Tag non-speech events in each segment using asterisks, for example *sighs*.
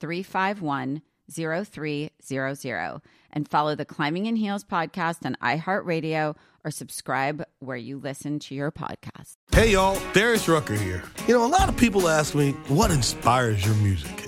351 0300 and follow the Climbing in Heels podcast on iHeartRadio or subscribe where you listen to your podcast. Hey y'all, Darius Rucker here. You know, a lot of people ask me, what inspires your music?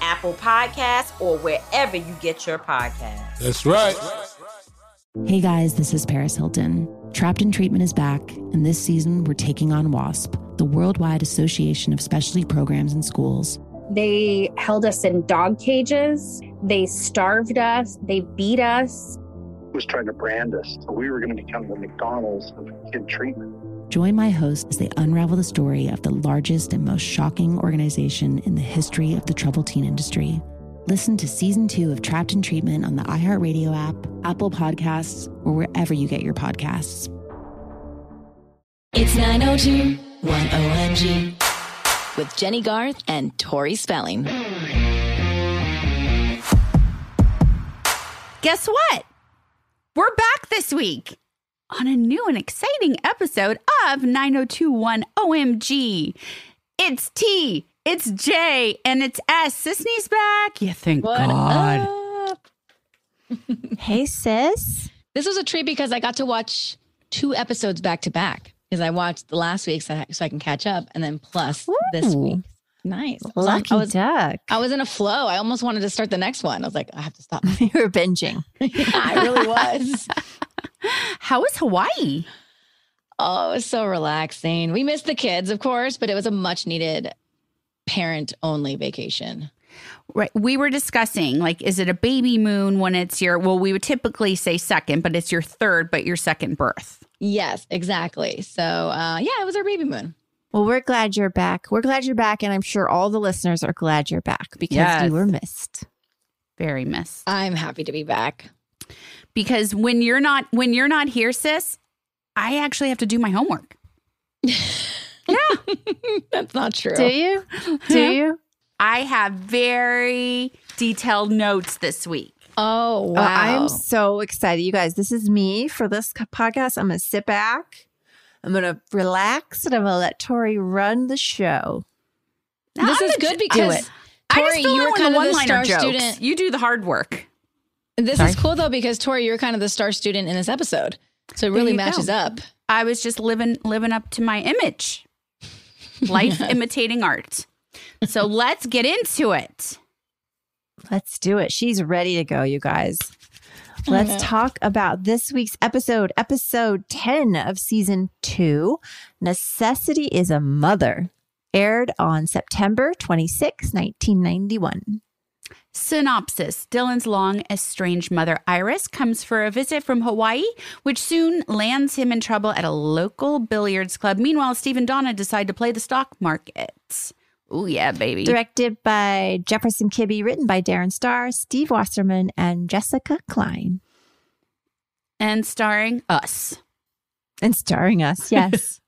Apple Podcasts, or wherever you get your podcasts. That's right. Hey guys, this is Paris Hilton. Trapped in Treatment is back, and this season we're taking on WASP, the Worldwide Association of Specialty Programs and Schools. They held us in dog cages, they starved us, they beat us. Was trying to brand us. So we were going to become the McDonald's of kid treatment. Join my host as they unravel the story of the largest and most shocking organization in the history of the troubled teen industry. Listen to season two of Trapped in Treatment on the iHeartRadio app, Apple Podcasts, or wherever you get your podcasts. It's 902 1OMG with Jennie Garth and Tori Spelling. Guess what? We're back this week on a new and exciting episode of 9021 OMG. It's T, it's J, and it's S. Sisney's back. Yeah, thank What God. *laughs* hey, sis. This was a treat because I got to watch two episodes back to back because I watched the last week so I, so I can catch up, and then plus this week. Nice. So Lucky I was, duck. I was in a flow. I almost wanted to start the next one. I was like, I have to stop. *laughs* you were binging. *laughs* yeah, I really was. *laughs* How was Hawaii? Oh, it was so relaxing. We missed the kids, of course, but it was a much needed parent only vacation. Right. We were discussing like, is it a baby moon when it's your, well, we would typically say second, but it's your third, but your second birth. Yes, exactly. So, uh, yeah, it was our baby moon. Well, we're glad you're back. We're glad you're back. And I'm sure all the listeners are glad you're back because Yes. you were missed. Very missed. I'm happy to be back. Because when you're not, when you're not here, sis, I actually have to do my homework. *laughs* Yeah. That's not true. Do you? Do you? I have very detailed notes this week. Oh, Oh, I'm so excited. You guys, this is me for this podcast. I'm going to sit back. I'm going to relax and I'm going to let Tori run the show. This I'm is gonna good do because it. I just Tori, you in were when kind the of the one-liner star jokes. student. You do the hard work. This Sorry. is cool though because Tori, you're kind of the star student in this episode, so it really matches go. up. I was just living living up to my image. Life *laughs* imitating art. So let's get into it. Let's do it. She's ready to go, you guys. Let's talk about this week's episode, episode 10 of season two Necessity is a Mother, aired on September 26, 1991. Synopsis Dylan's long estranged mother, Iris, comes for a visit from Hawaii, which soon lands him in trouble at a local billiards club. Meanwhile, Steve and Donna decide to play the stock market. Oh, yeah, baby. Directed by Jefferson Kibbee, written by Darren Star, Steve Wasserman, and Jessica Klein. And starring us. And starring us, *laughs* yes.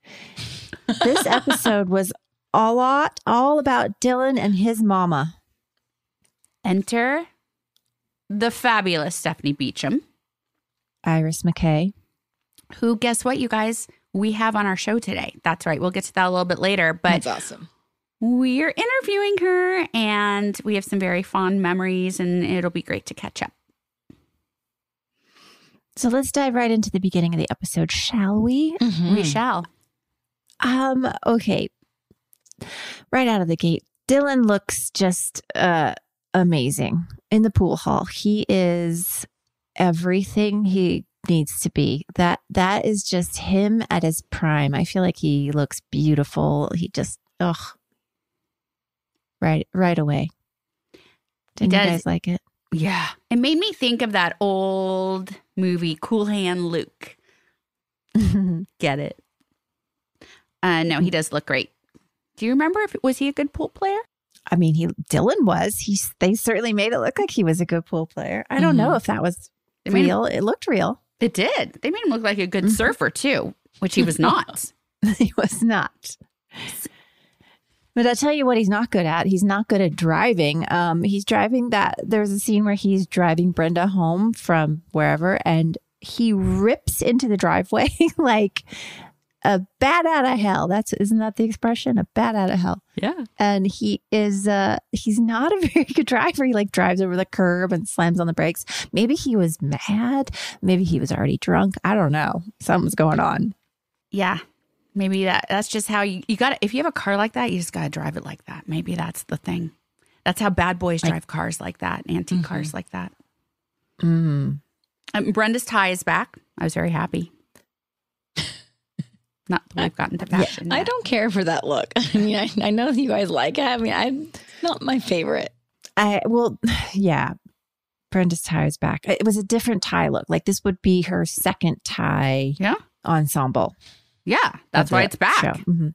this episode was a lot all about Dylan and his mama. Enter the fabulous Stephanie Beacham. Iris McKay. Who, guess what, you guys? We have on our show today. That's right. We'll get to that a little bit later. But That's awesome. we're interviewing her and we have some very fond memories, and it'll be great to catch up. So let's dive right into the beginning of the episode, shall we? We shall. Um, okay. Right out of the gate, Dylan looks just uh amazing in the pool hall. He is everything he needs to be. That that is just him at his prime. I feel like he looks beautiful. He just ugh. Right right away. Didn't you guys like it? Yeah. It made me think of that old movie, Cool Hand Luke. *laughs* Get it? Uh, no, he does look great. Do you remember if was he a good pool player? I mean, he Dylan was. He they certainly made it look like he was a good pool player. I don't know if that was They him- real. It looked real. It did. They made him look like a good surfer too, which he was *laughs* not. he was not. But I'll tell you what he's not good at. He's not good at driving. Um, he's driving that. There's a scene where he's driving Brenda home from wherever, and he rips into the driveway *laughs* like a bat out of hell. That's isn't that the expression? A bat out of hell. Yeah. And he is. Uh, he's not a *laughs* very good driver. He like drives over the curb and slams on the brakes. Maybe he was mad. Maybe he was already drunk. I don't know. Something's going on. Yeah. Maybe that that's just how you, you got if you have a car like that, you just got to drive it like that. Maybe that's the thing. That's how bad boys drive cars like that, antique cars like that. Mm. Um, Brenda's tie is back. I was very happy. Not that we've gotten to fashion. I don't care for that look. *laughs* I mean, I, I know you guys like it. I mean, I'm not my favorite. I well, *sighs* yeah. Brenda's tie is back. It was a different tie look. Like this would be her second tie Yeah. ensemble. Yeah. That's why it's back. show. Mhm.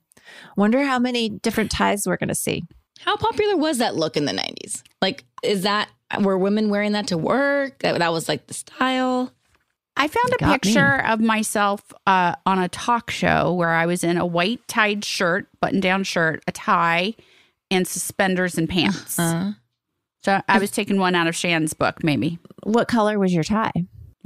Wonder how many different ties we're going to see. How popular was that look in the 90s? Like, is that, were women wearing that to work? That, that was like the style? I found a Got me. picture of myself uh, on a talk show where I was in a white tied shirt, button down shirt, a tie, and suspenders and pants. Uh, So I was taking one out of Shan's book, maybe What color was your tie?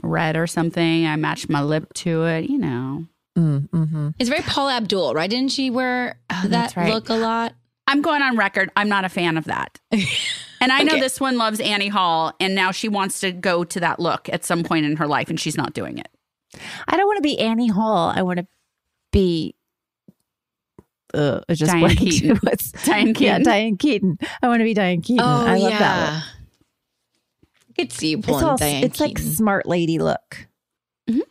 red or something. I matched my lip to it, you know. Mm, hmm it's very Paula Abdul, right? Didn't she wear that right. look a lot? I'm going on record. I'm not a fan of that. *laughs* And I know Okay. this one loves Annie Hall, and now she wants to go to that look at some point in her life, and she's not doing it. I don't want to be Annie Hall. I want to be. Uh, I just Diane blanked. Keaton. *laughs* What's Diane Yeah, Keaton. Diane Keaton. I want to be Diane Keaton. I love that look. I could see you It's, pulling all, Diane it's like smart lady look. Mhm.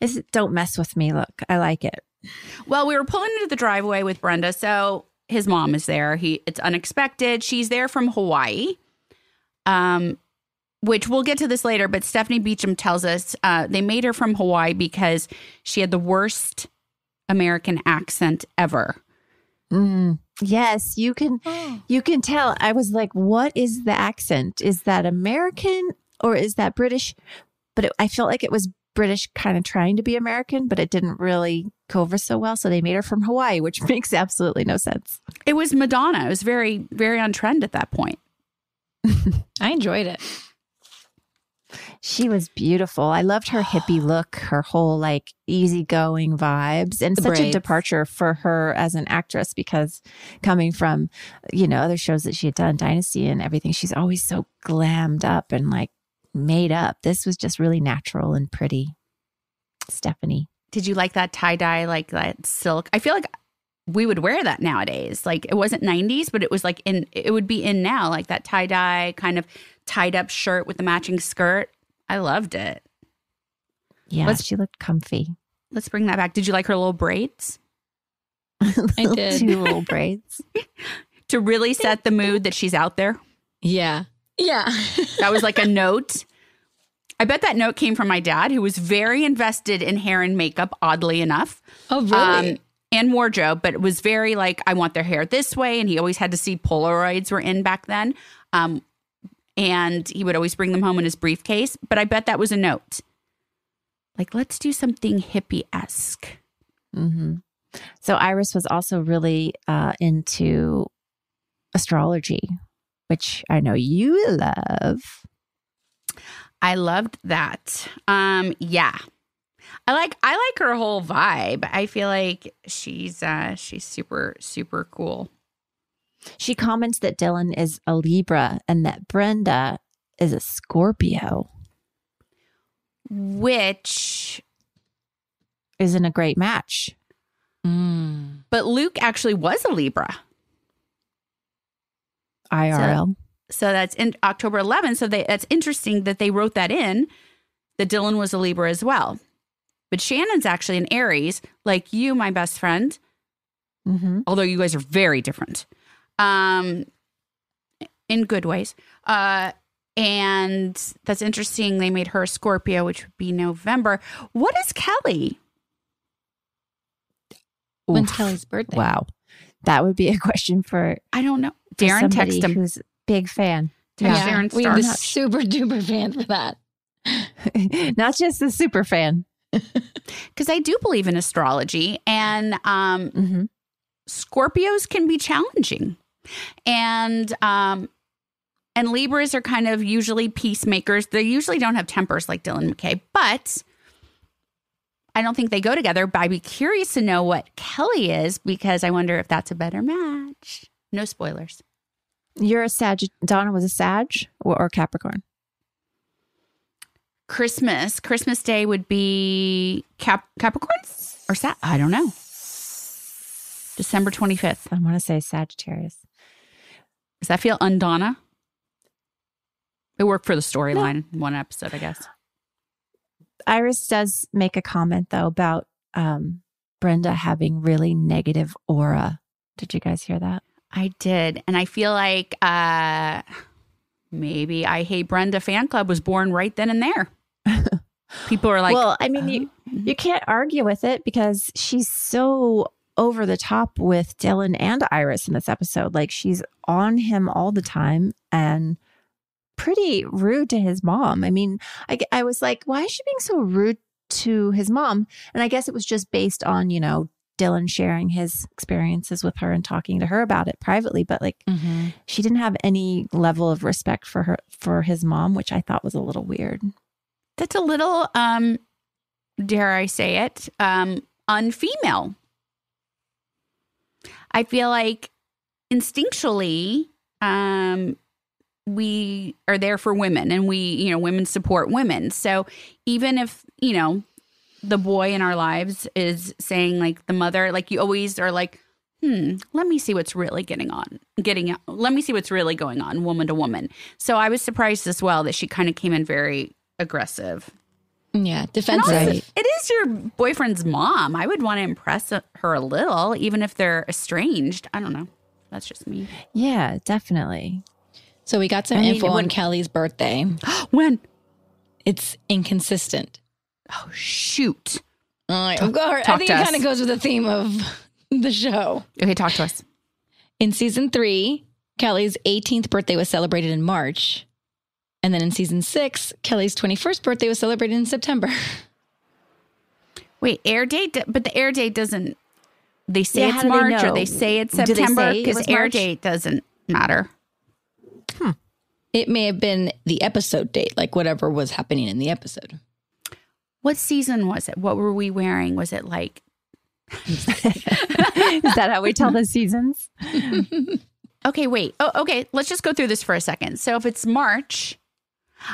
It's don't mess with me look. I like it. Well, we were pulling into the driveway with Brenda, so his mom is there. He it's unexpected. She's there from Hawaii. Um which we'll get to this later, but Stephanie Beacham tells us uh, they made her from Hawaii because she had the worst American accent ever. Mm, yes, you can. *gasps* You can tell. I was like, "What is the accent? Is that American or is that British?" But it, I felt like it was British, kind of trying to be American, but it didn't really go over so well. So they made her from Hawaii, which *laughs* makes absolutely no sense. It was Madonna. It was very, very on trend at that point. I enjoyed it. She was beautiful. I loved her hippie *gasps* look, her whole like easygoing vibes, and The such a departure for her as an actress because coming from, you know, other shows that she had done, Dynasty and everything, she's always so glammed up and like made up. This was just really natural and pretty. Stephanie. Did you like that tie dye, like that silk? I feel like we would wear that nowadays. Like it wasn't 90s, but it was like in, it would be in now, like that tie dye kind of tied up shirt with the matching skirt. I loved it. Yeah, Let's- she looked comfy. Let's bring that back. Did you like her little braids? I *laughs* did. Two little braids. *laughs* To really set the mood that she's out there? Yeah. Yeah. That was like a *laughs* note. I bet that note came from my dad, who was very invested in hair and makeup, oddly enough. oh, really? Um, and wardrobe, but it was very like, I want their hair this way. And he always had to see Polaroids were in back then. Um, and he would always bring them home in his briefcase. But I bet that was a note. Like, let's do something hippie esque. hmm So Iris was also really uh, into astrology, which I know you love. I loved that. Um, yeah. I like I like her whole vibe. I feel like she's uh she's super super cool. She comments that Dylan is a Libra and that Brenda is a Scorpio. Which Isn't a great match. Mm. but Luke actually was a Libra. IRL. So that's in October 11th. So they, that's interesting that they wrote that in that Dylan was a Libra as well. But Shannon's actually an Aries, like you, my best friend, hmm although you guys are very different um, in good ways. Uh, and that's interesting. They made her a Scorpio, which would be November. What is Kelly? When's Kelly's birthday? Wow. That would be a *laughs* question for, I don't know. Darren, texted him. Who's a big fan. Yeah, Darren we have the Star. super duper fan for that. *laughs* Not just the super fan. *laughs* Because I do believe in astrology, and um, hmm Scorpios can be challenging, and um, and Libras are kind of usually peacemakers. They usually don't have tempers like Dylan McKay, but I don't think they go together. But I'd be curious to know what Kelly is because I wonder if that's a better match. No spoilers. You're a Sag. Donna was a Sag or, or Capricorn. Christmas, Christmas Day would be Cap- Capricorns or Sat? I don't know. December twenty fifth. I want to say Sagittarius. Does that feel undonna? It worked for the storyline in one episode, I guess. Iris does make a comment though about um, Brenda having really negative aura. Did you guys hear that? I did. And I feel like uh maybe I Hate Brenda fan club was born right then and there. *laughs* People are like, well, I mean, you you can't argue with it because she's so over the top with Dylan and Iris in this episode. Like she's on him all the time and pretty rude to his mom. I mean, I, I was like, why is she being so rude to his mom? And I guess it was just based on, you know, Dylan sharing his experiences with her and talking to her about it privately. But like, Mm-hmm. she didn't have any level of respect for her, for his mom, which I thought was a little weird. that's a little um dare I say it, um unfemale. I feel like instinctually um we are there for women and we, you know, women support women. So even if, you know, the boy in our lives is saying like the mother, like you always are like, hmm, let me see what's really getting on, getting, let me see what's really going on, woman to woman. So I was surprised as well that she kind of came in very aggressive. Yeah, defensive. also, it is your boyfriend's mom. I would want to impress her a little, even if they're estranged. I don't know. That's just me. Yeah, definitely. So we got some I mean, info when- on Kelly's birthday. *gasps* when? It's inconsistent. Oh, shoot. All right, Talk- of course. I think to it kind of goes with the theme of *laughs* the show. Okay, talk to us. In season three, Kelly's 18th birthday was celebrated in March. And then in season six, Kelly's 21st birthday was celebrated in September. *laughs* Wait, air date, but the air date doesn't. They say Yeah, it's how do they March or they say it's September say it because air March? date doesn't matter. Hmm. It may have been the episode date, like whatever was happening in the episode. What season was it? What were we wearing? Was it like *laughs* Is that how we tell the seasons? *laughs* Okay, wait. Oh, okay. Let's just go through this for a second. So if it's March,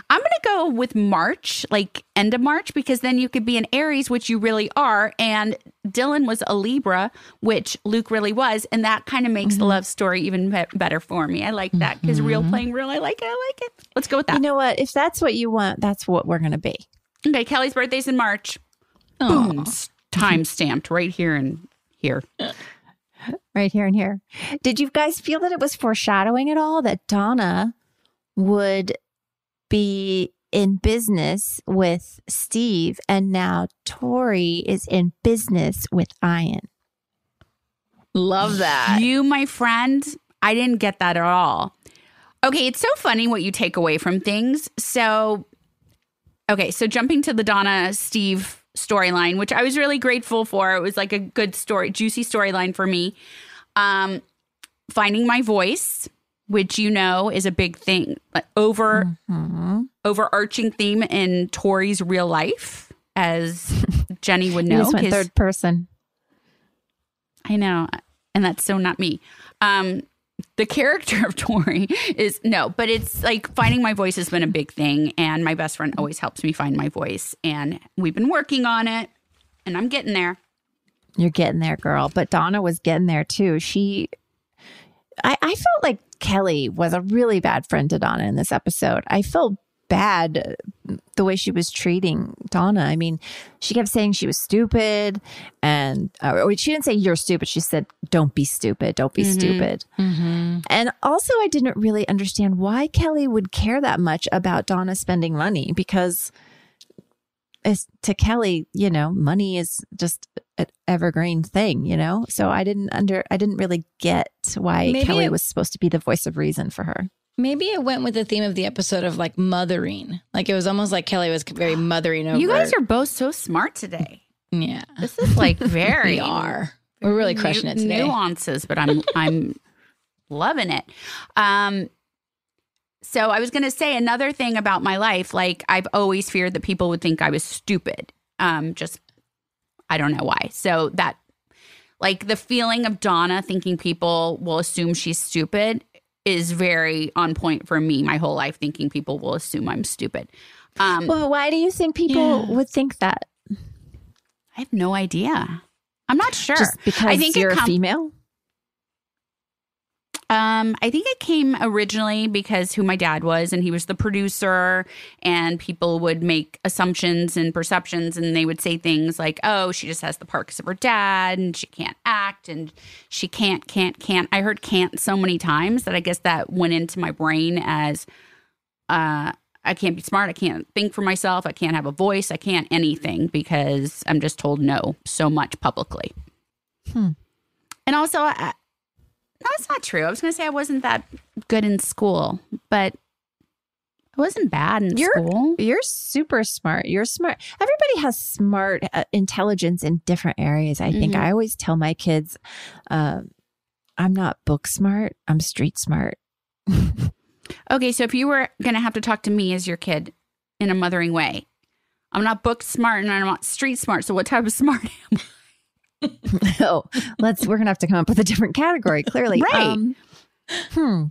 I'm going to go with March, like end of March, because then you could be an Aries, which you really are. And Dylan was a Libra, which Luke really was. And that kind of makes mm-hmm. the love story even be- better for me. I like that because mm-hmm. real playing real. I like it. I like it. Let's go with that. You know what? If that's what you want, that's what we're going to be. Okay. Kelly's birthday's in March. Aww. Boom. Time stamped right here and here. *laughs* Right here and here. Did you guys feel that it was foreshadowing at all that Donna would be in business with Steve, and now Tori is in business with Ian. Love that. You, my friend, I didn't get that at all. Okay, it's so funny what you take away from things. So, okay, so jumping to the Donna Steve storyline, which I was really grateful for. It was like a good story, juicy storyline for me. Um, finding my voice which you know is a big thing, over mm-hmm. overarching theme in Tori's real life, as *laughs* Jennie would know. went third person. I know, and that's so not me. Um, the character of Tori is no, but it's like finding my voice has been a big thing, and my best friend always helps me find my voice, and we've been working on it, and I'm getting there. You're getting there, girl. But Donna was getting there too. She, I, I felt like Kelly was a really bad friend to Donna in this episode. I felt bad the way she was treating Donna. I mean, she kept saying she was stupid, and uh, she didn't say you're stupid. She said, "Don't be stupid. Don't be mm-hmm. stupid." Mm-hmm. And also, I didn't really understand why Kelly would care that much about Donna spending money because to Kelly, you know, money is just an evergreen thing, you know? So I didn't under I didn't really get why Maybe Kelly it, was supposed to be the voice of reason for her. Maybe it went with the theme of the episode of like mothering. Like it was almost like Kelly was very *gasps* mothering over. You guys are both so smart today. Yeah. This is like *laughs* very we are. We're really crushing nu- it today. Nuances, but I'm I'm loving it. Um so I was going to say another thing about my life. Like I've always feared that people would think I was stupid. Um, just I don't know why. So that like the feeling of Donna thinking people will assume she's stupid is very on point for me. My whole life thinking people will assume I'm stupid. Um, well, why do you think people yeah. would think that? I have no idea. I'm not sure. Just because I think you're com- a female. Um, I think it came originally because who my dad was, and he was the producer, and people would make assumptions and perceptions, and they would say things like, "Oh, she just has the parks of her dad, and she can't act, and she can't, can't, can't." I heard "can't" so many times that I guess that went into my brain as, uh, I can't be smart. I can't think for myself. I can't have a voice. I can't anything because I'm just told no so much publicly. Hmm. And also, I, that's not true. I was going to say I wasn't that good in school, but I wasn't bad in you're, school. You're super smart. You're smart. Everybody has smart uh, intelligence in different areas. I think mm-hmm. I always tell my kids, uh, I'm not book smart. I'm street smart. *laughs* okay, so if you were going to have to talk to me as your kid in a mothering way, I'm not book smart and I'm not street smart. So what type of *laughs* smart am I? *laughs* oh, let's. We're gonna have to come up with a different category. Clearly, right? Um, hmm.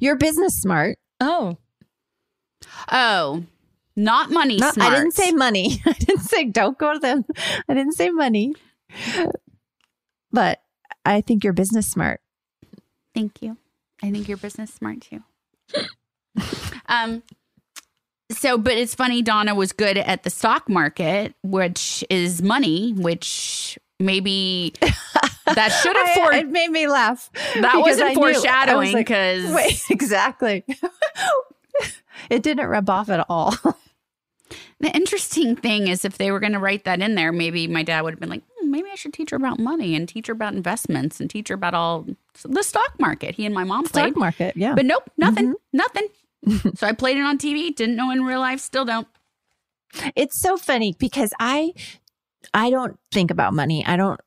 You're business smart. Oh. Oh. Not money not, smart. I didn't say money. *laughs* I didn't say don't go to them. I didn't say money. But I think you're business smart. Thank you. I think you're business smart too. *laughs* um so, but it's funny, Donna was good at the stock market, which is money, which maybe *laughs* that should have for- it made me laugh. That wasn't I foreshadowing because like, *laughs* exactly. *laughs* it didn't rub off at all. The interesting thing is, if they were going to write that in there, maybe my dad would have been like, hmm, maybe I should teach her about money and teach her about investments and teach her about all the stock market. He and my mom stock played market, yeah. But nope, nothing, mm-hmm. nothing. so I played it on TV, didn't know in real life, still don't. It's so funny because I I don't think about money. I don't,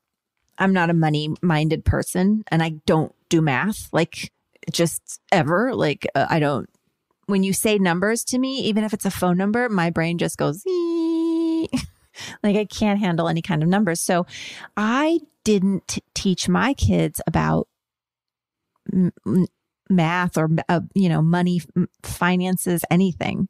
I'm not a money minded person and I don't do math like just ever. Like, uh, I don't, when you say numbers to me, even if it's a phone number, my brain just goes, *laughs* like I can't handle any kind of numbers. So I didn't teach my kids about m- math or, uh, you know, money, finances, anything.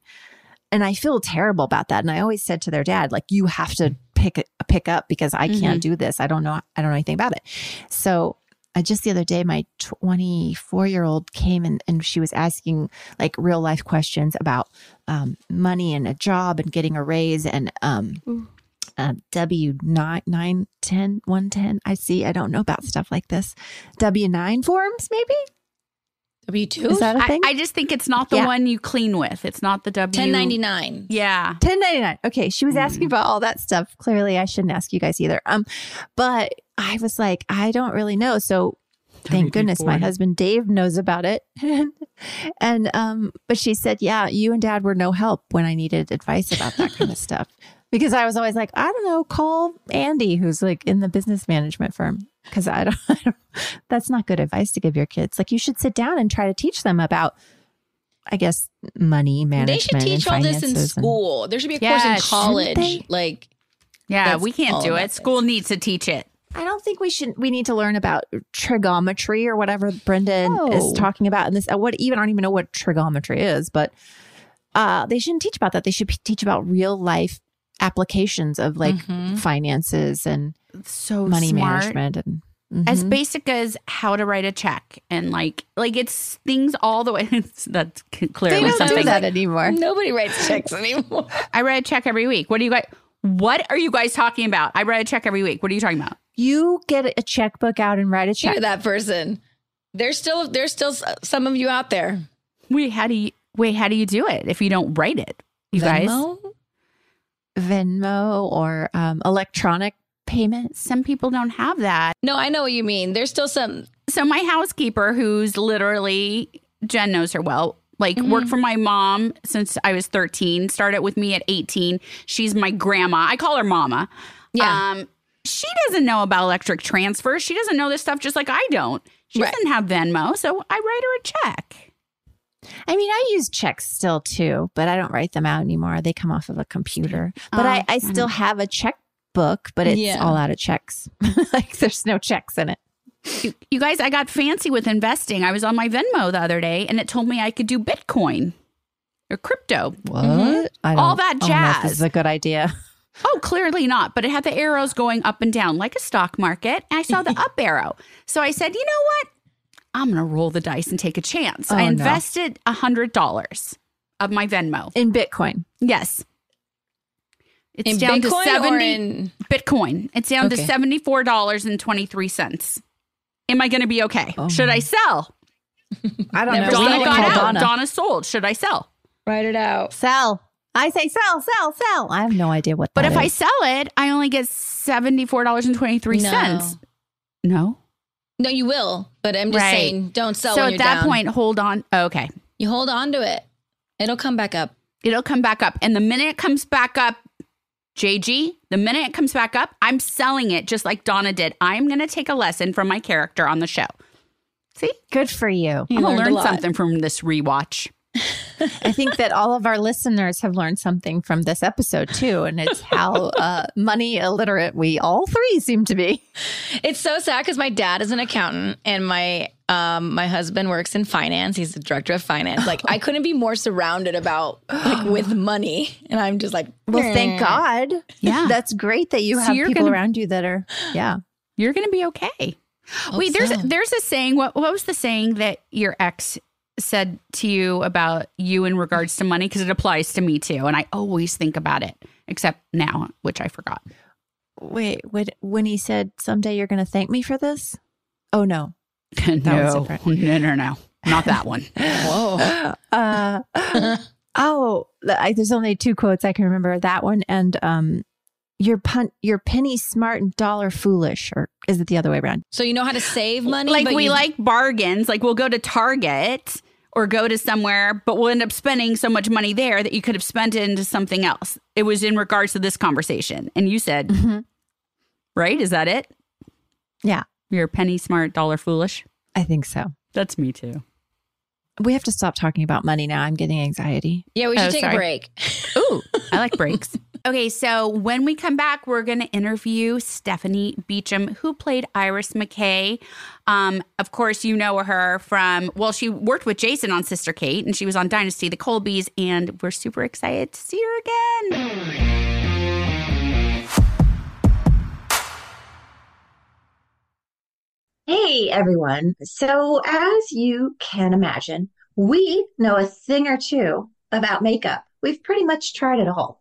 and I feel terrible about that. And I always said to their dad, like, you have to pick pick up because I can't Mhm. do this. I don't know. I don't know anything about it. So I just the other day, my 24 year old came and, and she was asking like real life questions about um, money and a job and getting a raise and um, uh, W nine nine ten one ten. I see. I don't know about stuff like this. W nine forms, maybe. W two Is that a I, thing? I just think it's not the Yeah. one you clean with. It's not the W. ten ninety nine. Yeah. 1099. Okay. She was asking about all that stuff. Clearly, I shouldn't ask you guys either. Um, but I was like, I don't really know. So thank goodness my husband Dave knows about it. *laughs* and um, but she said, Yeah, you and dad were no help when I needed advice about that kind of *laughs* stuff. Because I was always like, I don't know, call Andy, who's like in the business management firm. Because I don't, *laughs* I don't, that's not good advice to give your kids. Like, you should sit down and try to teach them about, I guess, money management. They should teach all this in finances and- school. There should be a Yeah, course in college. Like Yeah, we can't do it. School needs to teach it. I don't think we should. We need to learn about trigonometry or whatever Brendan No. is talking about in this. uh, What even I don't even know what trigonometry is, but uh, they shouldn't teach about that. They should p- teach about real life applications of like Mhm. finances and So money smart. management and As Mhm. basic as how to write a check and like like it's things all the way. *laughs* that's clearly they don't something do that anymore. nobody writes checks anymore. *laughs* I write a check every week. What do you guys? What are you guys talking about? I write a check every week. What are you talking about? You get a checkbook out and write a check. You're that person. There's still there's still some of you out there. Wait, how do you wait? How do you do it if you don't write it? You guys, Venmo? Venmo or um, electronic payments. some people don't have that. No, I know what you mean. There's still some. So my housekeeper, who's literally Jen knows her well, like worked for my mom since I was 13, started with me at 18. She's my grandma. I call her mama. Yeah. Um, she doesn't know about electric transfers. She doesn't know this stuff just like I don't. She Right. doesn't have Venmo, so I write her a check. I mean, I use checks still too, but I don't write them out anymore. They come off of a computer. But I, Oh, I still have a checkbook, but it's Yeah. all out of checks. *laughs* like there's no checks in it. You, you guys, I got fancy with investing. I was on my Venmo the other day, and it told me I could do Bitcoin or crypto. What? Mm-hmm. I All that I don't know if jazz. This is a good idea. *laughs* Oh, clearly not. But it had the arrows going up and down like a stock market. And I saw the *laughs* up arrow. So I said, you know what? I'm going to roll the dice and take a chance. Oh, I invested a $100 of my Venmo. In Bitcoin. Yes. It's In down Bitcoin to 70 in Bitcoin. It's down Okay. to $74.23. Am I going to be okay? Oh. Should I sell? I don't know. Donna got out. Donna. Donna sold. Should I sell? write it out. Sell. I say sell, sell, sell. I have no idea what But that if I sell it, I only get $74.23. No. No, you will. But I'm just Right. saying, don't sell. so when at you're that down. point, hold on. Oh, okay. you hold on to it. It'll come back up. It'll come back up. And the minute it comes back up, JG, the minute it comes back up, I'm selling it just like Donna did. I'm going to take a lesson from my character on the show. See? Good for you. You I'm going learned to learn something from this rewatch. *laughs* I think that all of our listeners have learned something from this episode too, and it's how *laughs* uh, money illiterate we all three seem to be. It's so sad because my dad is an accountant and my um my husband works in finance. He's the director of finance. Like I couldn't be more surrounded about like with *gasps* money, and I'm just like, Well, thank "Eh." God. Yeah. *laughs* That's great that you So have people gonna- around you that are, yeah. You're going to be okay. Wait, there's so. there's a saying. What what was the saying that your ex said to you about you in regards to money? Because it applies to me too, and I always think about it, except now, which I forgot. Wait, when, when he said, someday you're going to thank me for this? Oh, no. *laughs* no, *laughs* no, no, no, not that one. Whoa. *laughs* Uh, oh, I, there's only two quotes I can remember that one and um, you're, pun- you're penny smart and dollar foolish, or is it the other way around? So you know how to save money, like but we you- like bargains. Like we'll go to Target or go to somewhere, but we'll end up spending so much money there that you could have spent it into something else. It was in regards to this conversation, and you said, Mhm. right? Is that it? Yeah, You're penny smart, dollar foolish. I think so. That's me too. We have to stop talking about money now. I'm getting anxiety. Yeah, we should Oh, take sorry. a break. Ooh, I like breaks. *laughs* Okay, so when we come back, we're going to interview Stephanie Beacham, who played Iris McKay. Um, of course, you know her from, well, she worked with Jason on Sister Kate, and she was on Dynasty, The Colbys, and we're super excited to see her again. Hey everyone. So, as you can imagine, we know a thing or two about makeup. We've pretty much tried it all.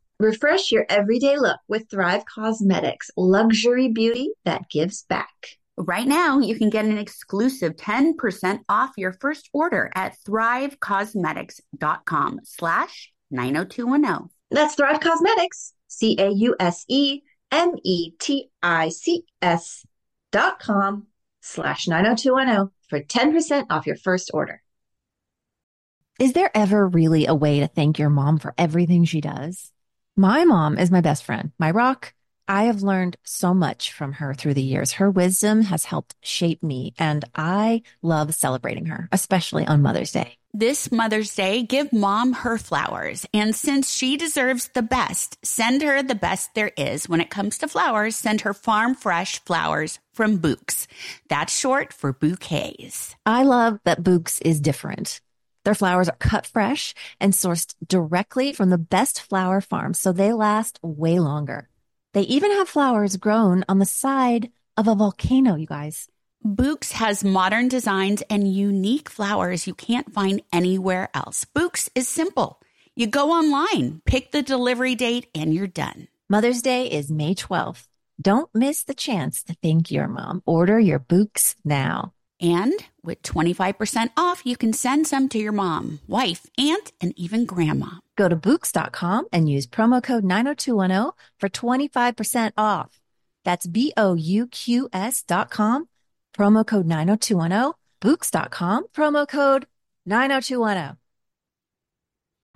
Refresh your everyday look with Thrive Causemetics, luxury beauty that gives back. Right now, you can get an exclusive 10% off your first order at thrivecausemetics.com slash 90210. That's Thrive Causemetics, C A U S E M E T I C S dot com slash 90210 for 10% off your first order. Is there ever really a way to thank your mom for everything she does? My mom is my best friend, my rock. I have learned so much from her through the years. Her wisdom has helped shape me, and I love celebrating her, especially on Mother's Day. This Mother's Day, give mom her flowers. And since she deserves the best, send her the best there is. When it comes to flowers, send her farm fresh flowers from Bouqs. That's short for bouquets. I love that Bouqs is different. Their flowers are cut fresh and sourced directly from the best flower farms, so they last way longer. They even have flowers grown on the side of a volcano, you guys. Bouqs has modern designs and unique flowers you can't find anywhere else. Bouqs is simple. You go online, pick the delivery date, and you're done. Mother's Day is May 12th. Don't miss the chance to thank your mom. Order your Bouqs now. And with 25% off, you can send some to your mom, wife, aunt, and even grandma. Go to Bouqs.com and use promo code 90210 for 25% off. That's B O U Q S dot com, promo code 90210, Bouqs.com, promo code 90210.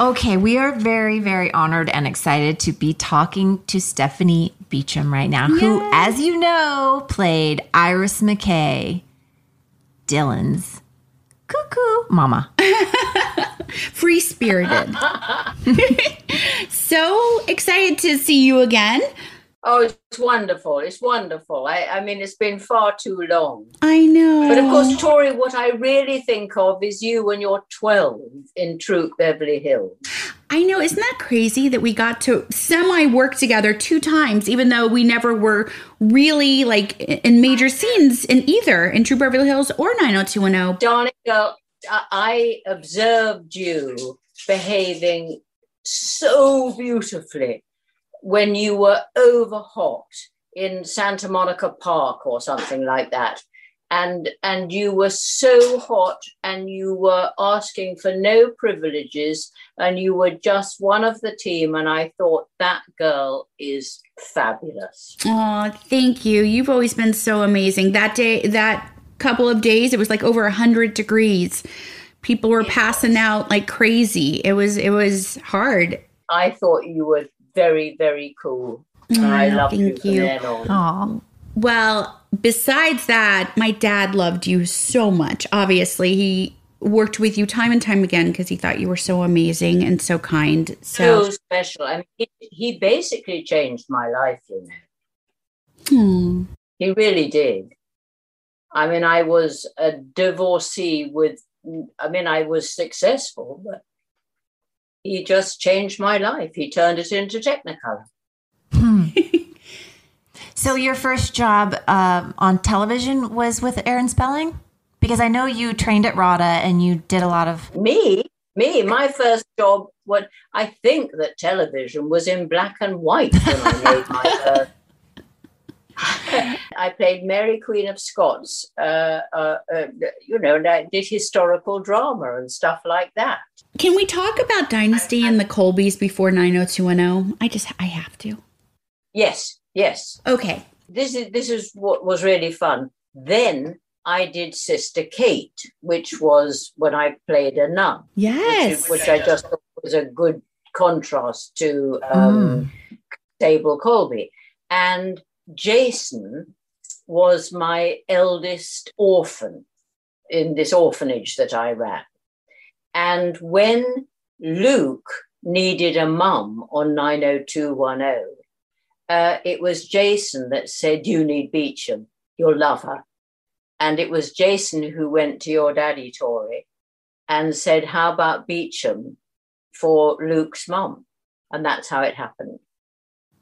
Okay, we are very, very honored and excited to be talking to Stephanie Beacham right now, who, as you know, played Iris McKay, Dylan's cuckoo mama. *laughs* Free spirited. *laughs* so excited to see you again. Oh, it's wonderful. It's wonderful. I, I mean, it's been far too long. I know. But of course, Tori, what I really think of is you when you're 12 in Troop Beverly Hills. I know. Isn't that crazy that we got to semi work together two times, even though we never were really like in major scenes in either in Troop Beverly Hills or 90210? Darling girl, I observed you behaving so beautifully when you were over hot in Santa Monica Park or something like that. And and you were so hot and you were asking for no privileges and you were just one of the team and I thought that girl is fabulous. Oh, thank you. You've always been so amazing. That day, that couple of days, it was like over a hundred degrees. People were passing out like crazy. It was it was hard. I thought you were very, very cool. And I love you from you. then on. Well, besides that, my dad loved you so much. Obviously, he worked with you time and time again because he thought you were so amazing and so kind. So, so special. I mean, he, he basically changed my life, you know. Hmm. He really did. I mean, I was a divorcee with, I mean, I was successful, but he just changed my life. He turned it into Technicolor. *laughs* So, your first job um, on television was with Aaron Spelling? Because I know you trained at RADA and you did a lot of. Me, me, my first job, what I think that television was in black and white when I made my first. *laughs* *laughs* I played Mary Queen of Scots, uh, uh, uh, you know, and I did historical drama and stuff like that. can we talk about Dynasty and the Colbys before 90210? I just, I have to. Yes, yes. Okay. This is this is what was really fun. Then I did Sister Kate, which was when I played a nun. Yes. which, which I just thought was a good contrast to um, Sable Colby. And Jason was my eldest orphan in this orphanage that I ran. And when Luke needed a mum on 90210, uh, it was Jason that said, You need Beacham, you'll love her. And it was Jason who went to your daddy, Tori, and said, How about Beacham for Luke's mum? And that's how it happened.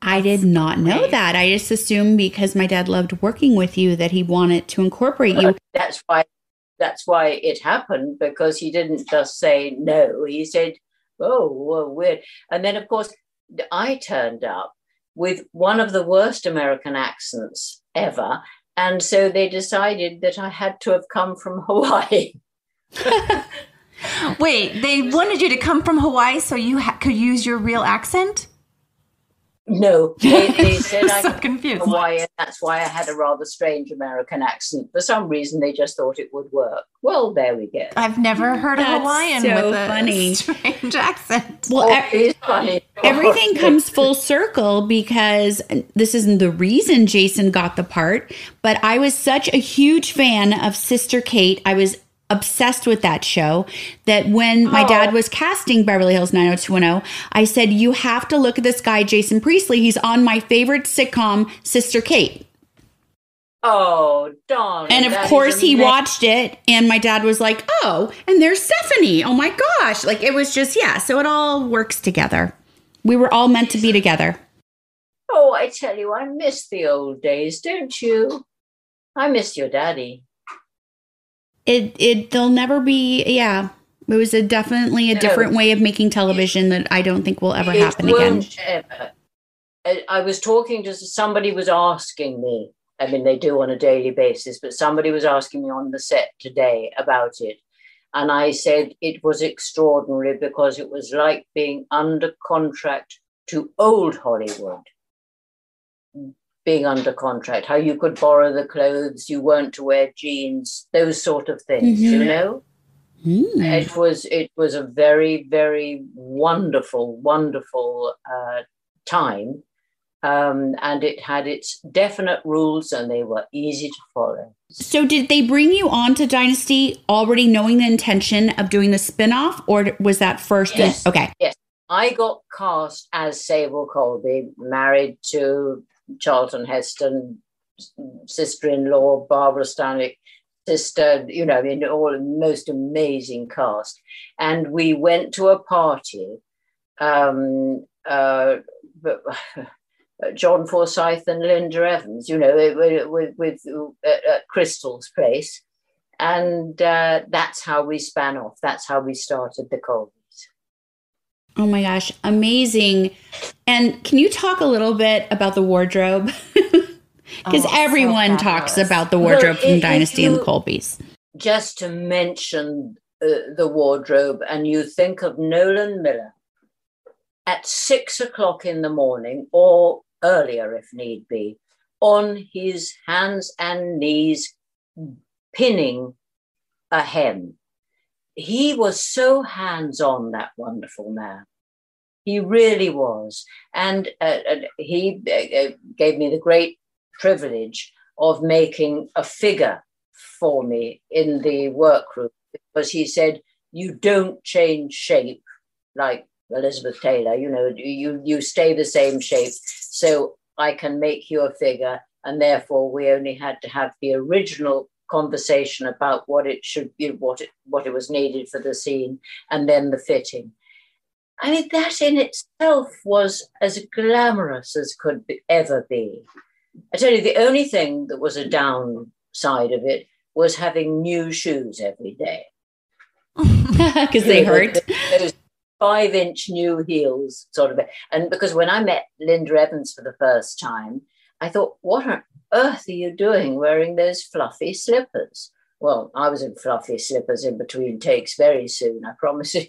I did not know that. I just assumed because my dad loved working with you that he wanted to incorporate you. That's why that's why it happened because he didn't just say no. He said, "Oh, well, weird." And then, of course, I turned up with one of the worst American accents ever, and so they decided that I had to have come from Hawaii. *laughs* *laughs* Wait, they wanted you to come from Hawaii so you ha- could use your real accent? No, they, they *laughs* said I so confused. Hawaii, and that's why I had a rather strange American accent. For some reason, they just thought it would work. Well, there we go. I've never mm, heard a That's Hawaiian so with a funny. *laughs* strange accent. Well, Oh, it's funny. everything *laughs* comes full circle because this isn't the reason Jason got the part, but I was such a huge fan of Sister Kate. I was obsessed with that show that when my oh. dad was casting Beverly Hills 90210, I said, You have to look at this guy, Jason Priestley. He's on my favorite sitcom, Sister Kate. Oh, darn. And of course, he watched it, and my dad was like, Oh, and there's Stephanie. Oh my gosh. Like it was just, yeah. So it all works together. We were all meant to be together. Oh, I tell you, I miss the old days, don't you? I miss your daddy. It, it, they'll never be, yeah. It was a definitely a No. different way of making television that I don't think will ever It happen again. ever. I was talking to somebody was asking me. I mean, they do on a daily basis, but somebody was asking me on the set today about it. And I said it was extraordinary because it was like being under contract to old Hollywood. Being under contract, how you could borrow the clothes, you weren't to wear jeans, those sort of things, you Mhm. know? Mm. It was it was a very very wonderful wonderful uh, time, um, and it had its definite rules and they were easy to follow. So, did they bring you on to Dynasty already knowing the intention of doing the spinoff, or was that first? Yes. Okay. Yes. I got cast as Sable Colby, married to Charlton Heston, sister in law, Barbara Stanwyck, sister, you know, in all most amazing cast. And we went to a party. Um, uh, *laughs* John Forsythe and Linda Evans, you know, with, with, at Krystle's place. And uh, that's how we span off. That's how we started the Colbys. Oh my gosh, amazing. And can you talk a little bit about the wardrobe? *laughs* Because oh, everyone so talks about the wardrobe from Dynasty and the Colbys. Just to mention uh, the wardrobe, and you think of Nolan Miller at six o'clock in the morning or earlier if need be, on his hands and knees, pinning a hem. He was so hands on, that wonderful man. He really was. And uh, uh, he uh, gave me the great privilege of making a figure for me in the workroom because he said, You don't change shape like Elizabeth Taylor, you know, you, you stay the same shape. So I can make you a figure. And therefore, we only had to have the original conversation about what it should be, what it, what it was needed for the scene, and then the fitting. I mean, that in itself was as glamorous as could be, ever be. I tell you, the only thing that was a downside of it was having new shoes every day. *laughs* Because they hurt. Those five inch new heels, sort of. And because when I met Linda Evans for the first time, I thought, what on earth are you doing wearing those fluffy slippers? Well, I was in fluffy slippers in between takes very soon, I promise you.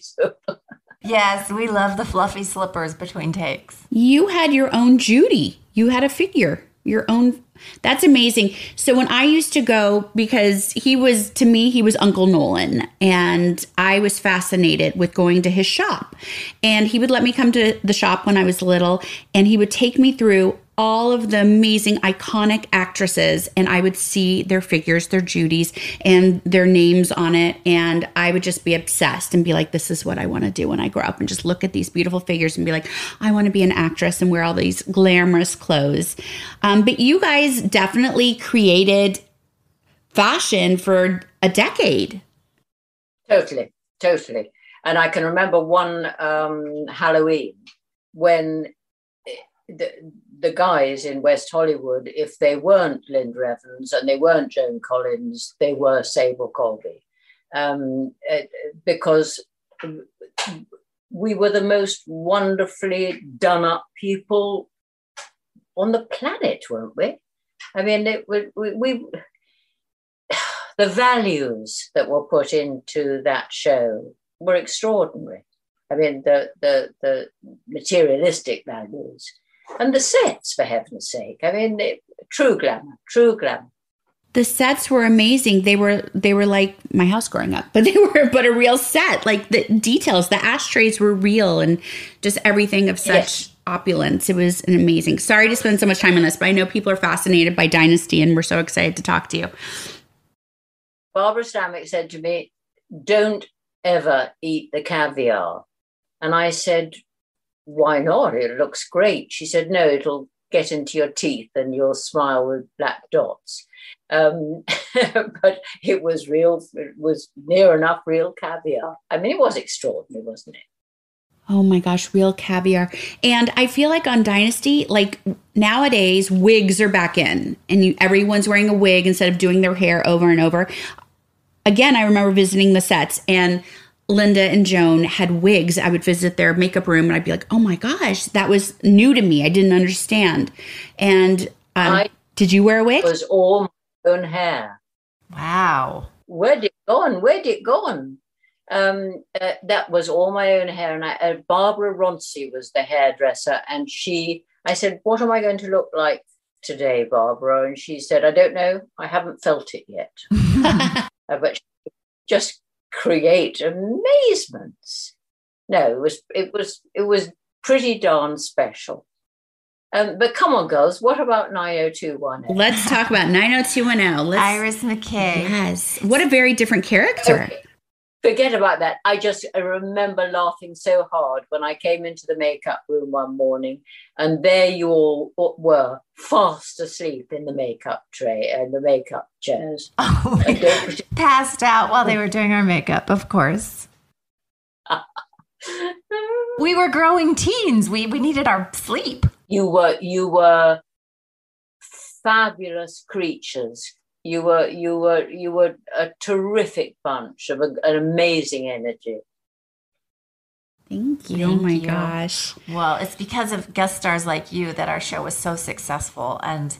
*laughs* yes, we love the fluffy slippers between takes. You had your own Judy. You had a figure, your own that's amazing. So when I used to go, because he was, to me, he was Uncle Nolan, and I was fascinated with going to his shop. And he would let me come to the shop when I was little, and he would take me through all of the amazing iconic actresses and I would see their figures, their Judies and their names on it and I would just be obsessed and be like this is what I want to do when I grow up and just look at these beautiful figures and be like I want to be an actress and wear all these glamorous clothes. Um, but you guys definitely created fashion for a decade. Totally, totally. And I can remember one um, Halloween when the, the guys in West Hollywood, if they weren't Linda Evans and they weren't Joan Collins, they were Sable Colby. Um, it, because we were the most wonderfully done up people on the planet, weren't we? I mean, it, we, we, we, *sighs* the values that were put into that show were extraordinary. I mean, the, the, the materialistic values and the sets, for heaven's sake. I mean, it, true glamour, true glamour. The sets were amazing. They were they were like my house growing up, *laughs* but they were but a real set. Like the details, the ashtrays were real, and just everything of such yes. Opulence. It was an amazing. Sorry to spend so much time on this, but I know people are fascinated by Dynasty, and we're so excited to talk to you. Barbara Stanwyck said to me, "Don't ever eat the caviar," and I said, why not? It looks great. She said, no, it'll get into your teeth and you'll smile with black dots. Um, *laughs* but it was real, it was near enough real caviar. I mean, it was extraordinary, wasn't it? Oh my gosh, real caviar. And I feel like on Dynasty, like nowadays, wigs are back in and you, everyone's wearing a wig instead of doing their hair over and over. Again, I remember visiting the sets and Linda and Joan had wigs, I would visit their makeup room and I'd be like, oh my gosh, that was new to me. I didn't understand. And um, I, did you wear a wig? It was all my own hair. Wow. Where did it go? Where did it go? Um, uh, that was all my own hair. And I, uh, Barbara Ronci was the hairdresser. And she, I said, what am I going to look like today, Barbara? And she said, I don't know. I haven't felt it yet. *laughs* uh, but just create amazements. No, it was it was it was pretty darn special. Um, but come on, girls, what about 90210? Let's talk about 90210. Let's, Iris McKay. Yes. What a very different character. Okay. Forget about that. I just I remember laughing so hard when I came into the makeup room one morning, and there you all were, fast asleep in the makeup tray and the makeup chairs. *laughs* Oh, passed out while they were doing our makeup, of course. *laughs* we were growing teens. We we needed our sleep. You were you were fabulous creatures. You were you were you were a terrific bunch of a, an amazing energy. Thank you. Thank oh my you. gosh. Well, it's because of guest stars like you that our show was so successful, and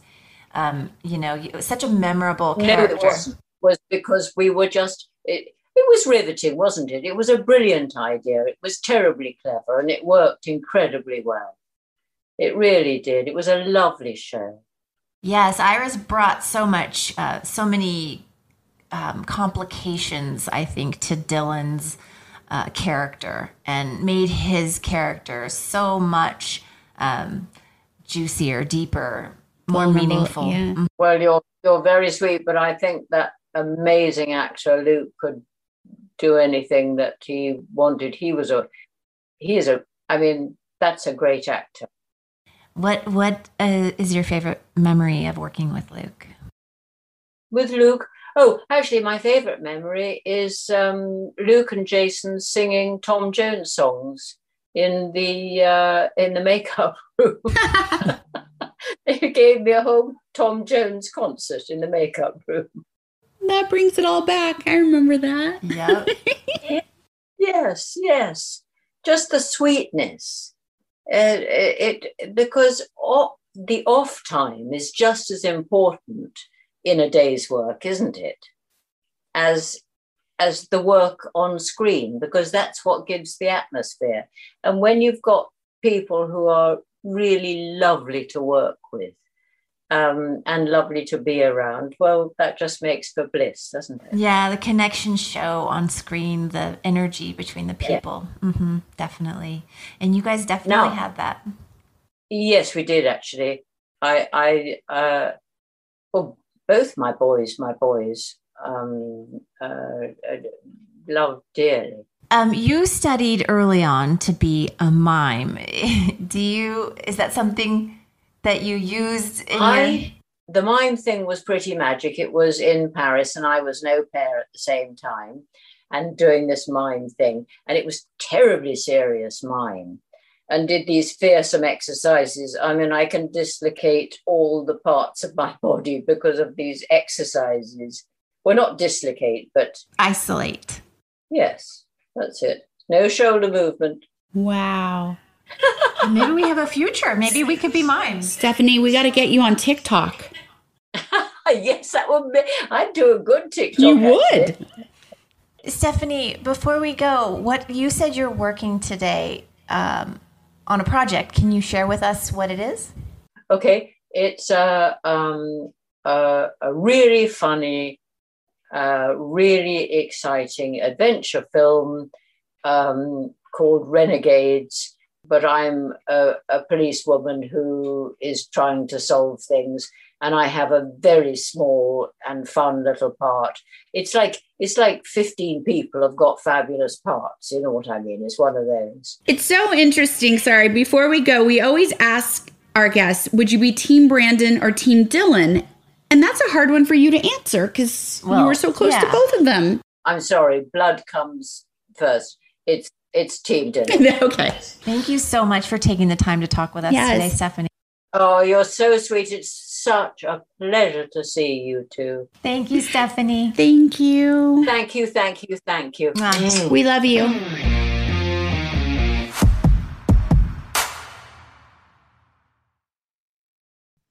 um, you know, it was such a memorable character. No, it was, was because we were just. It, it was riveting, wasn't it? It was a brilliant idea. It was terribly clever, and it worked incredibly well. It really did. It was a lovely show. Yes, Iris brought so much, uh, so many um, complications, I think, to Dylan's uh, character and made his character so much um, juicier, deeper, more meaningful. yeah. Mhm. Well, you're you're very sweet, but I think that amazing actor Luke could do anything that he wanted. He was a he is a I mean, that's a great actor. What What uh, is your favorite memory of working with Luke? With Luke, oh, actually, my favorite memory is um, Luke and Jason singing Tom Jones songs in the uh, in the makeup *laughs* room. *laughs* they gave me a whole Tom Jones concert in the makeup room. That brings it all back. I remember that. *laughs* Yep. Yes, yes, just the sweetness. Uh, it, because o- the off time is just as important in a day's work, isn't it? As as the work on screen, because that's what gives the atmosphere. And when you've got people who are really lovely to work with um, and lovely to be around, well, that just makes for bliss, doesn't it? Yeah, the connection show on screen, the energy between the people. hmm definitely. And you guys definitely Now- had that. Yes, we did actually. I, I, uh, well, both my boys, my boys, um, uh, uh, loved dearly. Um, you studied early on to be a mime. *laughs* Do you? Is that something that you used in your? I, the mime thing was pretty magic. It was in Paris, and I was no pair at the same time, and doing this mime thing, and it was terribly serious mime. And did these fearsome exercises. I mean, I can dislocate all the parts of my *laughs* body because of these exercises. Well, not dislocate, but Isolate. yes, that's it. No shoulder movement. Wow. Maybe we have a future. Maybe we could be mimes. Stephanie, we got to get you on TikTok. *laughs* yes, that would be. I'd do a good TikTok. You would. Stephanie, before we go, what you said you're working today um, on a project. Can you share with us what it is? Okay, it's a um, a, a really funny, uh, really exciting adventure film um, called Renegades. But I'm a, a policewoman who is trying to solve things, and I have a very small and fun little part. It's like it's like 15 people have got fabulous parts. You know what I mean? It's one of those. It's so interesting. Sorry, before we go, we always ask our guests, would you be Team Brandon or Team Dylan? And that's a hard one for you to answer because you Well, were so close to both of them. I'm sorry, blood comes first. It's it's team Dylan. *laughs* okay. Thank you so much for taking the time to talk with us Yes. today, Stephanie. Oh, you're so sweet. It's such a pleasure to see you too. Thank you, Stephanie. Thank you. Thank you, thank you, thank you. Mwah. We love you.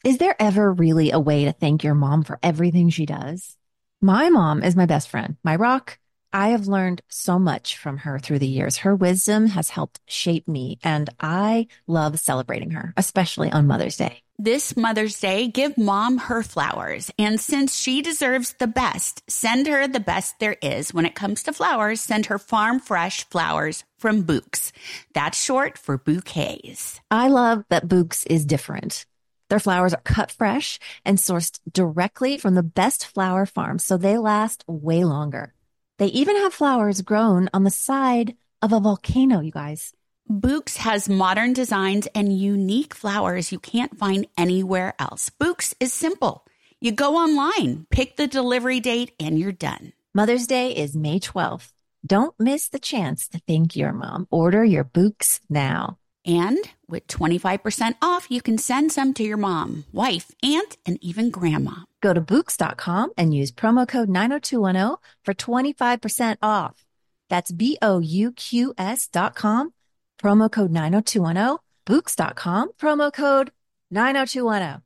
Is there ever really a way to thank your mom for everything she does? My mom is my best friend, my rock, I have learned so much from her through the years. Her wisdom has helped shape me, and I love celebrating her, especially on Mother's Day. This Mother's Day, give mom her flowers. And since she deserves the best, send her the best there is. When it comes to flowers, send her farm fresh flowers from Bouqs. That's short for bouquets. I love that Bouqs is different. Their flowers are cut fresh and sourced directly from the best flower farms, so they last way longer. They even have flowers grown on the side of a volcano, you guys. Bouqs has modern designs and unique flowers you can't find anywhere else. Bouqs is simple. You go online, pick the delivery date, and you're done. Mother's Day is May 12th. Don't miss the chance to thank your mom. Order your Bouqs now. And with 25% off, you can send some to your mom, wife, aunt, and even grandma. Go to Bouqs.com and use promo code 90210 for 25% off. That's B O U Q S.com, promo code 90210, Bouqs.com, promo code 90210.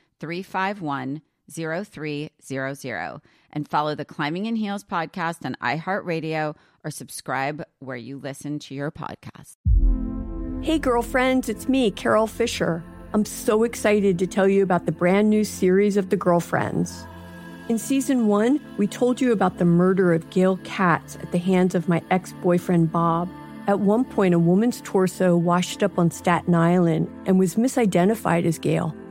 351 0300 and follow the Climbing in Heels podcast on iHeartRadio or subscribe where you listen to your podcast. Hey, girlfriends, it's me, Carol Fisher. I'm so excited to tell you about the brand new series of The Girlfriends. In season one, we told you about the murder of Gail Katz at the hands of my ex boyfriend, Bob. At one point, a woman's torso washed up on Staten Island and was misidentified as Gail.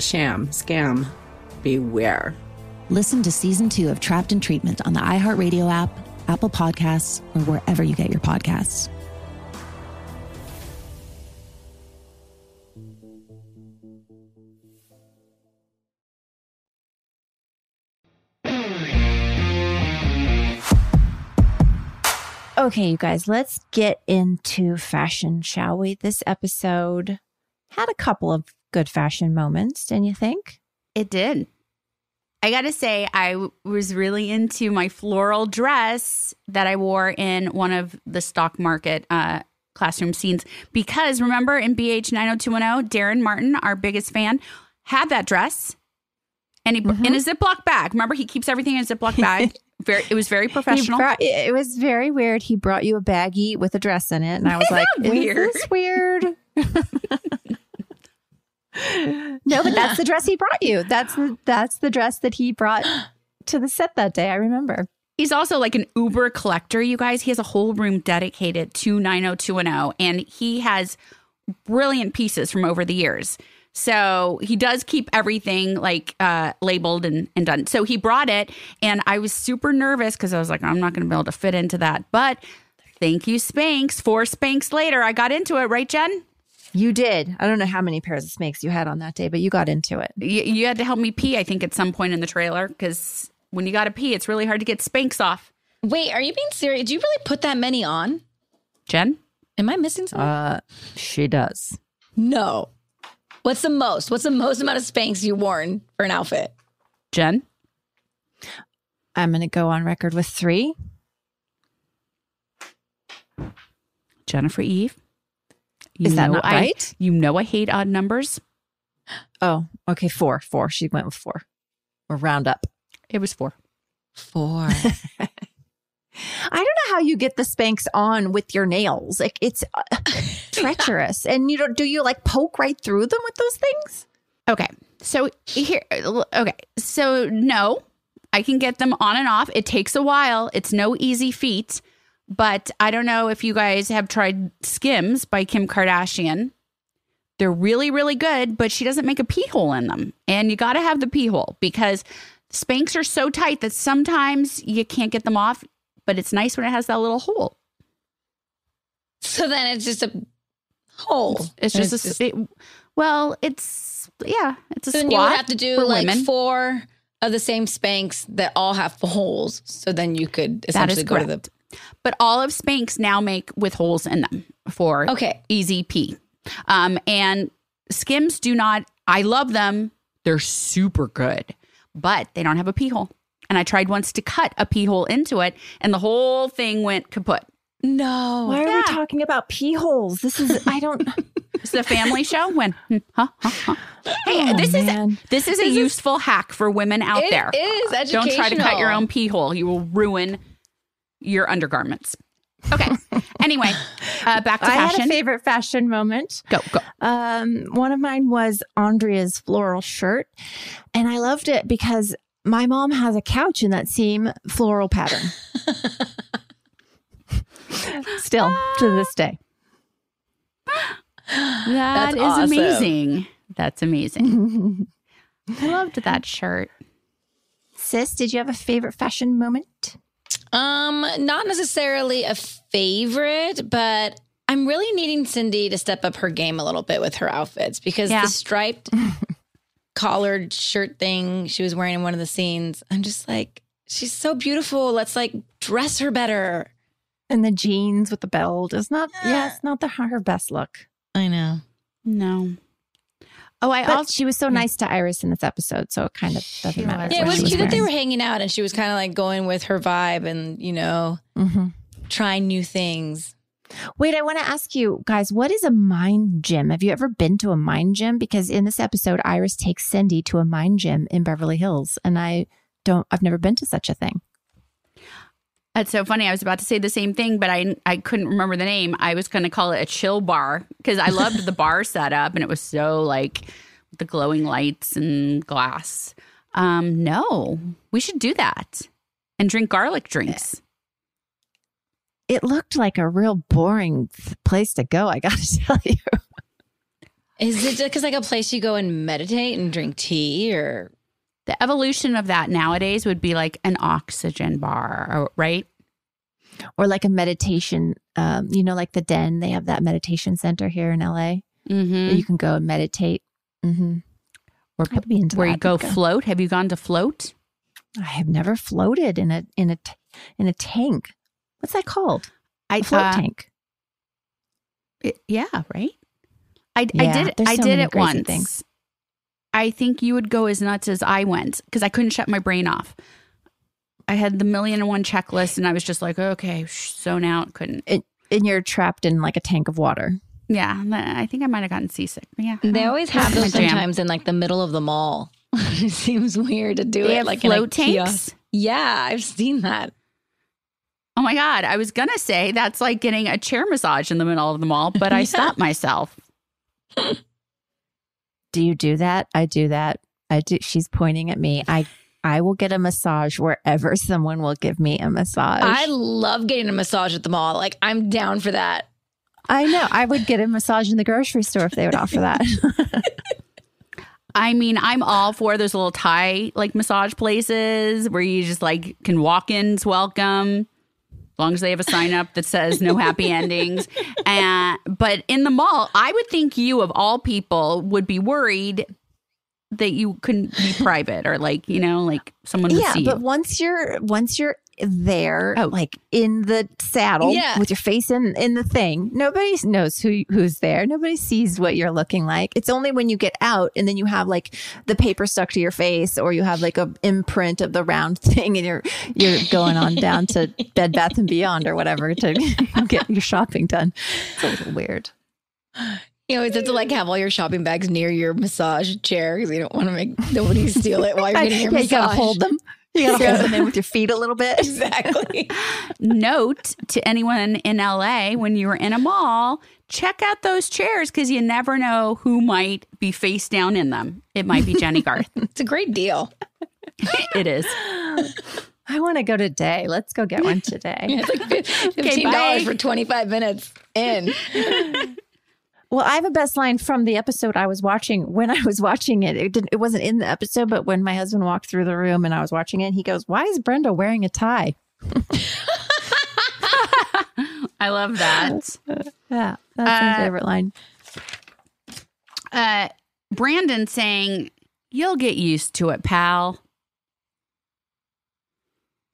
sham, scam. Beware. Listen to season two of Trapped in Treatment on the iHeartRadio app, Apple Podcasts, or wherever you get your podcasts. Okay, you guys, let's get into fashion, shall we? This episode had a couple of good fashion moments, didn't you think? It did. I got to say, I w- was really into my floral dress that I wore in one of the stock market uh, classroom scenes because remember in BH 90210, Darren Martin, our biggest fan, had that dress and he in a Ziploc bag. Remember, he keeps everything in a Ziploc *laughs* bag. very, it was very professional. brought- it was very weird. He brought you a baggie with a dress in it, and I was *laughs* like, Isn't weird? "Is this weird?" *laughs* no, but that's *laughs* the dress he brought you. That's the that's the dress that he brought to the set that day. I remember. He's also like an Uber collector, you guys. He has a whole room dedicated to 90210, and he has brilliant pieces from over the years. So he does keep everything like uh, labeled and, and done. So he brought it, and I was super nervous because I was like, I'm not going to be able to fit into that. But thank you, Spanx. Four Spanx later, I got into it, right, Jen? You did. I don't know how many pairs of Spanx you had on that day, but you got into it. You, you had to help me pee, I think, at some point in the trailer because when you got to pee, it's really hard to get Spanx off. Wait, are you being serious? Do you really put that many on? Jen? Am I missing something? Uh, she does. no. What's the most? What's the most amount of Spanx you worn for an outfit? Jen? I'm going to go on record with three. Jennifer Eve. You Is that know not I- right? You know I hate odd numbers. Oh, okay, four, four. She went with four. Or round up. It was four. Four. *laughs* I don't know how you get the Spanx on with your nails. Like it's uh, *laughs* treacherous. And you don't do you like poke right through them with those things? Okay. So here, okay. So no, I can get them on and off. It takes a while. It's no easy feat. But I don't know if you guys have tried Skims by Kim Kardashian. They're really, really good, but she doesn't make a pee hole in them. And you got to have the pee hole because Spanx are so tight that sometimes you can't get them off, but it's nice when it has that little hole. So then it's just a hole. It's just a, s- it- well, it's, yeah, it's a So then squat you would have to do like women. four of the same Spanx that all have holes. So then you could essentially go to the. But all of Spanx now make with holes in them for Okay. easy pee. Um, and Skims do not. I love them. They're super good, but they don't have a pee hole. And I tried once to cut a pee hole into it, and the whole thing went kaput. No. Why are we talking about pee holes? This is I don't *laughs* It's a family show. When *laughs* huh, huh, huh. Hey, Oh, this man. is this is a is- useful hack for women out It there. is Don't try to cut your own pee hole. You will ruin your undergarments. Okay. *laughs* anyway, uh, back to I fashion. had a favorite fashion moment. Go, go. Um, one of mine was Andrea's floral shirt, and I loved it because my mom has a couch in that same floral pattern. *laughs* Still to this day. *gasps* That That's is awesome. amazing. That's amazing. *laughs* I loved that shirt. Sis, did you have a favorite fashion moment? Um, not necessarily a favorite, but I'm really needing Cindy to step up her game a little bit with her outfits because Yeah. the striped *laughs* collared shirt thing she was wearing in one of the scenes, I'm just like, she's so beautiful. Let's like dress her better. And the jeans with the belt is not. Yeah, it's not the her best look. I know. No. Oh, I But also she was so nice to Iris in this episode, so it kind of doesn't matter. Yeah, it was she cute that they were hanging out and she was kind of like going with her vibe and, you know, mm-hmm. trying new things. Wait, I want to ask you guys, what is a mind gym? Have you ever been to a mind gym? Because in this episode, Iris takes Cindy to a mind gym in Beverly Hills, and I don't. I've never been to such a thing. That's so funny. I was about to say the same thing, but I I couldn't remember the name. I was going to call it a chill bar because I loved the bar *laughs* setup and it was so like the glowing lights and glass. Um, no, we should do that and drink garlic drinks. It looked like a real boring place to go. I got to *laughs* tell you. Is it just like a place you go and meditate and drink tea or The evolution of that nowadays would be like an oxygen bar, right? Or like a meditation, um, you know, like the Den. They have that meditation center here in LA Mm-hmm. where you can go and meditate. Mm-hmm. Or I'd be into where you go I'd float. Have you gone to float? I have never floated in a in a t- in a tank. What's that called? I float uh, tank. it- yeah, right. I I did I so did it once. things. I think you would go as nuts as I went because I couldn't shut my brain off. I had the million and one checklist, and I was just like, okay, sh- zone out. Couldn't. It, and you're trapped in like a tank of water. Yeah, I think I might have gotten seasick. But yeah, They oh. always *laughs* have those sometimes in like the middle of the mall. *laughs* it seems weird to do They it have like in a float tanks? kiosk. Yeah, I've seen that. Oh my god, I was gonna say that's like getting a chair massage in the middle of the mall, but I *laughs* Yeah. stopped myself. Do you do that? I do that. I do. She's pointing at me. I I will get a massage wherever *laughs* someone will give me a massage. I love getting a massage at the mall. Like I'm down for that. I know. I would get a massage in the grocery store if they would offer that. *laughs* I mean, I'm all for those little Thai like massage places where you just like can walk in's welcome. As long as they have a sign up that says no happy endings. And but in the mall, I would think you of all people would be worried that you couldn't be private or like, you know, like someone would yeah, see but once you're once you're there, oh. like in the saddle Yeah. with your face in in the thing, nobody knows who who's there. Nobody sees what you're looking like. It's only when you get out and then you have like the paper stuck to your face, or you have like a imprint of the round *laughs* thing, and you're you're going on down to Bed Bath and Beyond or whatever to *laughs* get your shopping done. It's a little weird. You always have to like have all your shopping bags near your massage chair because you don't want to make nobody steal it while you're *laughs* getting your yeah, massage. you gotta hold them. You gotta hold them in with your feet a little bit. *laughs* Exactly. Note to anyone in LA when you are in a mall, check out those chairs because you never know who might be face down in them. It might be Jennie Garth. *laughs* it's a great deal. it is. I want to go today. Let's go get one today. *laughs* Yeah, it's like fifteen dollars for twenty five minutes in. Well, I have a best line from the episode I was watching. When I was watching it, it didn't. It wasn't in the episode, but when my husband walked through the room and I was watching it, he goes, "Why is Brenda wearing a tie?" *laughs* I love that. Yeah, that's my Uh, favorite line. Uh, Brandon saying, "You'll get used to it, pal."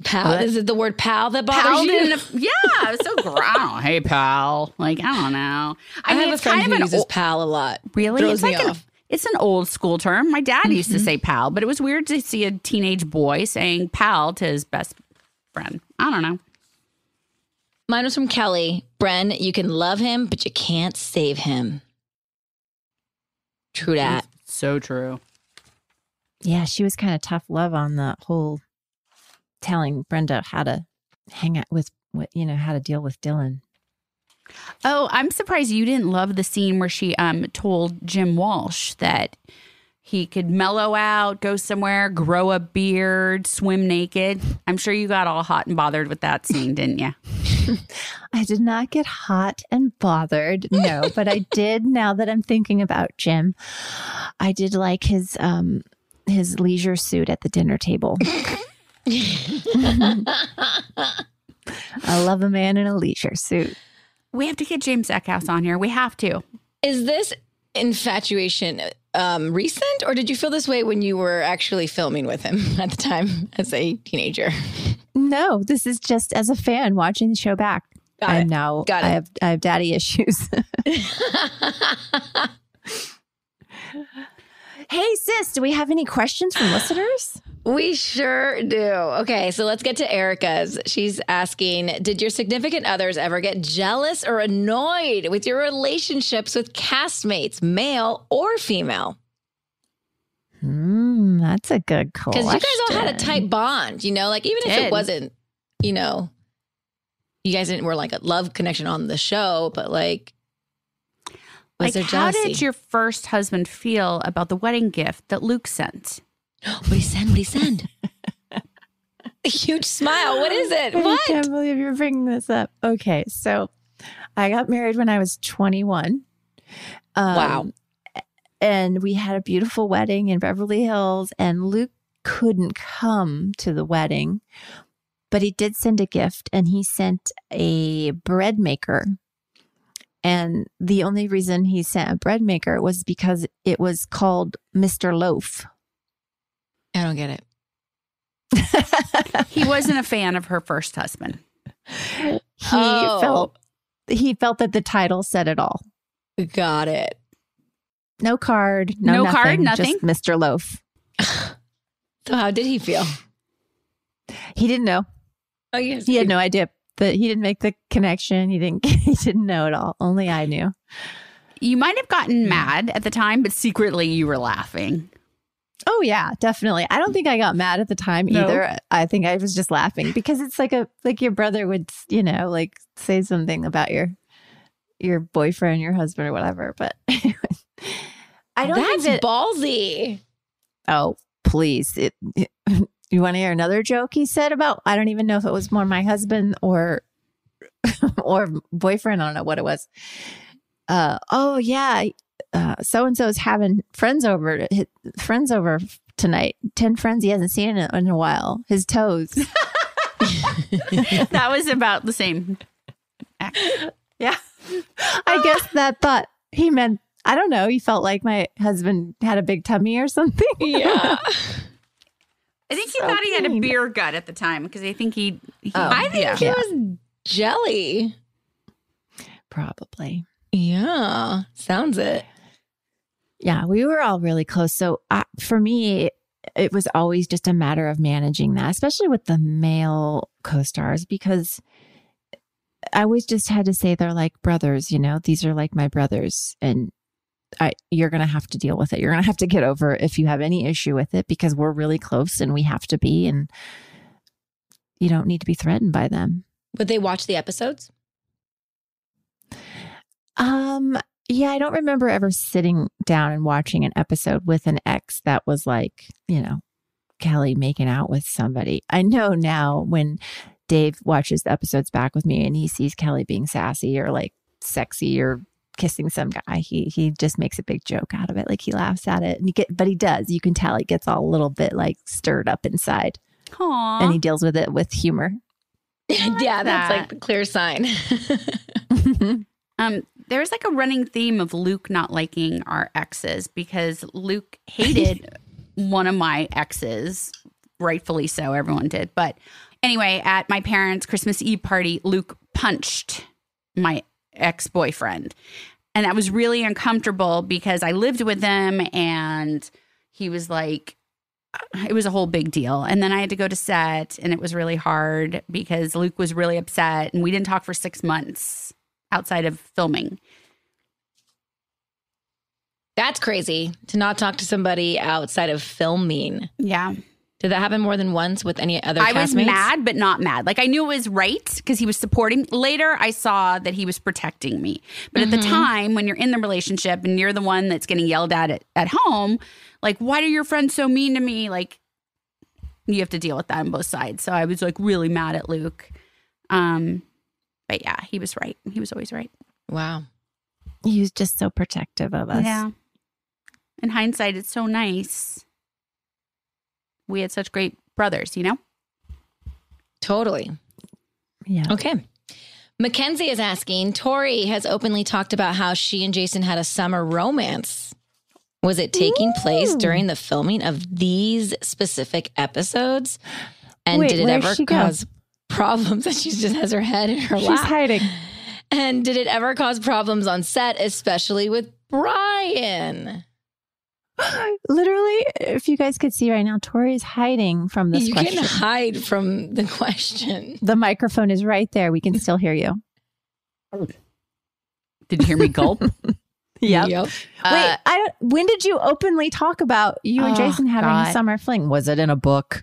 Pal, What? is it the word pal that bothers Pal you? didn't- yeah, it's so gross. I. Hey, pal. Like I don't know. I, have a friend kind who of uses ol- pal a lot. Really? Throws it's me like an- it's an old school term. My dad used to Mhm. say pal, but it was weird to see a teenage boy saying pal to his best friend. I don't know. Mine was from Kelly. Bren, you can love him, but you can't save him. True that. So true. Yeah, she was kind of tough love on the whole telling Brenda how to hang out with what you know how to deal with Dylan. Oh, I'm surprised you didn't love the scene where she um told Jim Walsh that he could mellow out, go somewhere, grow a beard, swim naked. I'm sure you got all hot and bothered with that scene, *laughs* didn't you? I did not get hot and bothered, no, but I did *laughs* now that I'm thinking about Jim. I did like his um his leisure suit at the dinner table. *laughs* I love a man in a leisure suit. We have to get James Eckhouse on here. We have to. Is this infatuation um, recent, or did you feel this way when you were actually filming with him *laughs* at the time as a teenager? No, this is just as a fan watching the show back. Got I it. know Got it. I have I have daddy issues. *laughs* *laughs* hey sis, do we have any questions from listeners? We sure do. Okay, so let's get to Erica's. She's asking Did your significant others ever get jealous or annoyed with your relationships with castmates, male or female? Hmm, that's a good question. Because you guys all had a tight bond, you know, like even if it wasn't, you know, you guys didn't were like a love connection on the show, but like, was like, there how did your first husband feel about the wedding gift that Luke sent? What did he send? What did he send? *laughs* a huge smile. What is it? I can't believe you're bringing this up. Okay, so I got married when I was 21. Um, Wow. And we had a beautiful wedding in Beverly Hills, and Luke couldn't come to the wedding, but he did send a gift, and he sent a bread maker. And the only reason he sent a bread maker was because it was called Mr. Loaf. I don't get it. He wasn't a fan of her first husband. He Oh. felt he felt that the title said it all. Got it. No card, no, No card, nothing? Just Mr. Loaf. *sighs* So how did he feel? He didn't know. Oh yes. He had no idea. That he didn't make the connection. He didn't. *laughs* He didn't know at all. Only I knew. You might have gotten hmm. mad at the time, but secretly you were laughing. Oh yeah, definitely. I don't think I got mad at the time No? either. I think I was just laughing because it's like a like your brother would, you know, like say something about your your boyfriend, your husband, or whatever. But *laughs* I don't That's think that. ballsy. oh, please! It, it- *laughs* you want to hear another joke he said about? I don't even know if it was more my husband or *laughs* or boyfriend. I don't know what it was. Uh, oh yeah, so and so is having friends over. Friends over tonight. Ten friends he hasn't seen in, in a while. His toes. *laughs* *laughs* that was about the same. yeah, *laughs* I guess that thought he meant. I don't know. He felt like my husband had a big tummy or something. Yeah. I think he So thought he had a beer gut at the time because I think he. he oh, I think yeah. he was jelly. Probably. Yeah. Sounds it. Yeah, we were all really close. So uh, for me, it was always just a matter of managing that, especially with the male co stars, because I always just had to say they're like brothers, you know, these are like my brothers. And I, you're going to have to deal with it. You're going to have to get over it if you have any issue with it because we're really close and we have to be. And you don't need to be threatened by them. Would they watch the episodes? Um, yeah, I don't remember ever sitting down and watching an episode with an ex that was like, you know, Kelly making out with somebody. I know now when Dave watches the episodes back with me and he sees Kelly being sassy or like sexy or kissing some guy, he he just makes a big joke out of it. Like he laughs at it. And he get but he does. You can tell he gets all a little bit like stirred up inside. Aww. And he deals with it with humor. *laughs* yeah, that's that. like the clear sign. *laughs* *laughs* Um, there's like a running theme of Luke not liking our exes because Luke *laughs* hated one of my exes, rightfully so. Everyone did. But anyway, at my parents' Christmas Eve party, Luke punched my ex boyfriend. And that was really uncomfortable because I lived with him and he was like, it was a whole big deal. And then I had to go to set and it was really hard because Luke was really upset and we didn't talk for six months outside of filming. That's crazy to not talk to somebody outside of filming. Yeah. Did that happen more than once with any other I was mad, but not mad. Like I knew it was right because he was supporting. Later, I saw that he was protecting me. But at the Mhm. time, when you're in the relationship and you're the one that's getting yelled at at, at home, like, why are your friends so mean to me? Like, you have to deal with that on both sides. So I was like really mad at Luke. Um, but yeah, he was right. He was always right. Wow. He was just so protective of us. Yeah. In hindsight, it's so nice. We had such great brothers, you know? Totally. Yeah. Okay. Mackenzie is asking Tori has openly talked about how she and Jason had a summer romance. Was it taking place during the filming of these specific episodes? And Wait, did it ever cause go? Cause problems? And she just has her head in her She's lap. She's hiding. And did it ever cause problems on set, especially with Brian? *gasps* Literally, if you guys could see right now, Tori is hiding from this you question. can hide from the *laughs* question. the microphone is right there. We can still hear you. Did you hear me gulp? *laughs* Yep. Yep. Wait, uh, I don't. When did you openly talk about you and Oh, Jason having God. a summer fling? Was it in a book?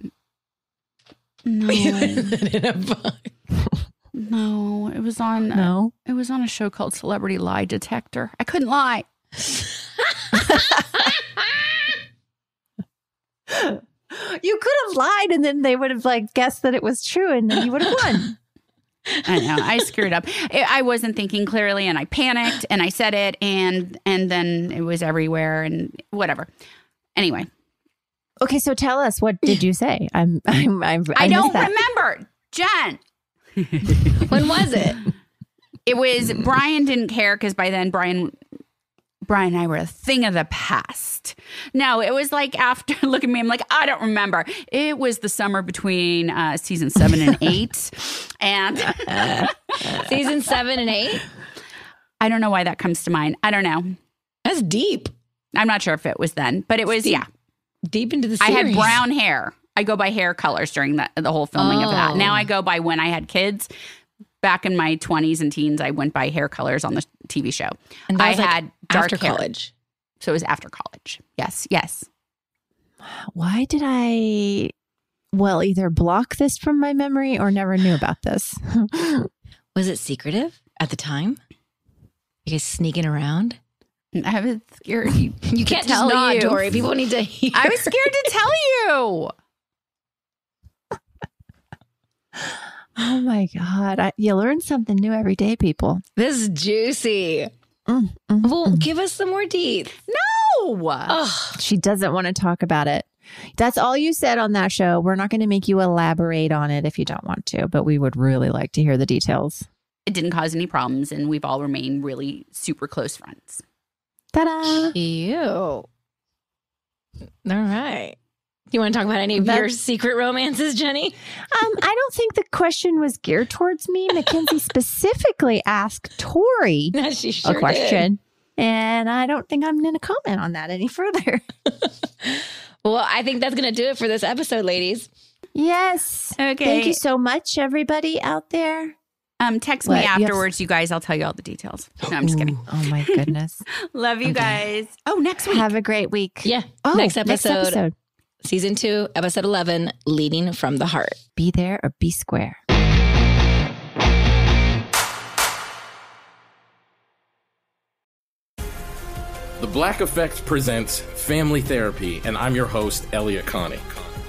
No. in a book. No, it was on No. it was on a show called Celebrity Lie Detector. I couldn't lie. *laughs* You could have lied, and then they would have like guessed that it was true, and then you would have won. *laughs* I know. I screwed up. I I wasn't thinking clearly and I panicked and I said it and and then it was everywhere and whatever. Anyway, okay, so tell us what did you say? I'm. *laughs* I'm. I'm I, I, don't that. remember. Jen. *laughs* When was it? It was Brian didn't care cuz by then Brian Brian and I were a thing of the past. No, it was like after, *laughs* look at me, I'm like, I don't remember. It was the summer between uh, season seven and eight. and season seven and eight? I don't know why that comes to mind. I don't know. That's deep. I'm not sure if it was then, but it was, deep, yeah. Deep into the series. I had brown hair. I go by hair colors during the, the whole filming of that. Oh. Now I go by when I had kids. Back in my 20s and teens, I went by hair colors on the TV show. And that I was, like, had dark after hair. college. So it was after college. Yes, yes. Why did I, well, either block this from my memory or never knew about this? *laughs* Was it secretive at the time? You guys sneaking around? I was scared. You, You can't just tell nod, you. Tori. People need to hear. I was scared to tell you. *laughs* oh my God. I, you learn something new every day, people. This is juicy. Mm, mm, Well, mm. give us some more teeth. No. Ugh. She doesn't want to talk about it. That's all you said on that show. We're not going to make you elaborate on it if you don't want to, but we would really like to hear the details. It didn't cause any problems, and we've all remained really super close friends. Ta-da! Ew. All right. Do you want to talk about any of your secret romances, Jennie? Um, I don't think the question was geared towards me. Mackenzie *laughs* specifically asked Tori *laughs* she sure a did. question, and I don't think I'm going to comment on that any further. *laughs* Well, I think that's going to do it for this episode, ladies. yes. Okay. Thank you so much, everybody out there. Um, text What? me You have- afterwards, you guys. I'll tell you all the details. No, I'm just kidding. Ooh, *gasps* oh my goodness. *laughs* Love you guys. Oh, next week. Have a great week. Yeah. Oh, next, episode, Next episode. season two, episode 11, Leading from the Heart. Be there or be square. The Black Effect presents Family Therapy, and I'm your host, Elliott Connie.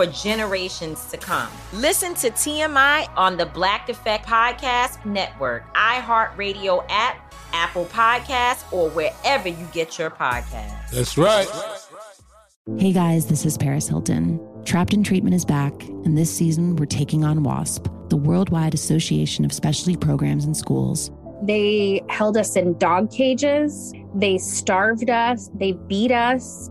for generations to come. Listen to TMI on the Black Effect Podcast Network, iHeartRadio app, Apple Podcasts, or wherever you get your podcasts. That's right. Hey guys, this is Paris Hilton. Trapped in Treatment is back, and this season we're taking on WASP, the Worldwide Association of Specialty Programs and Schools. They held us in dog cages. They starved us. They beat us.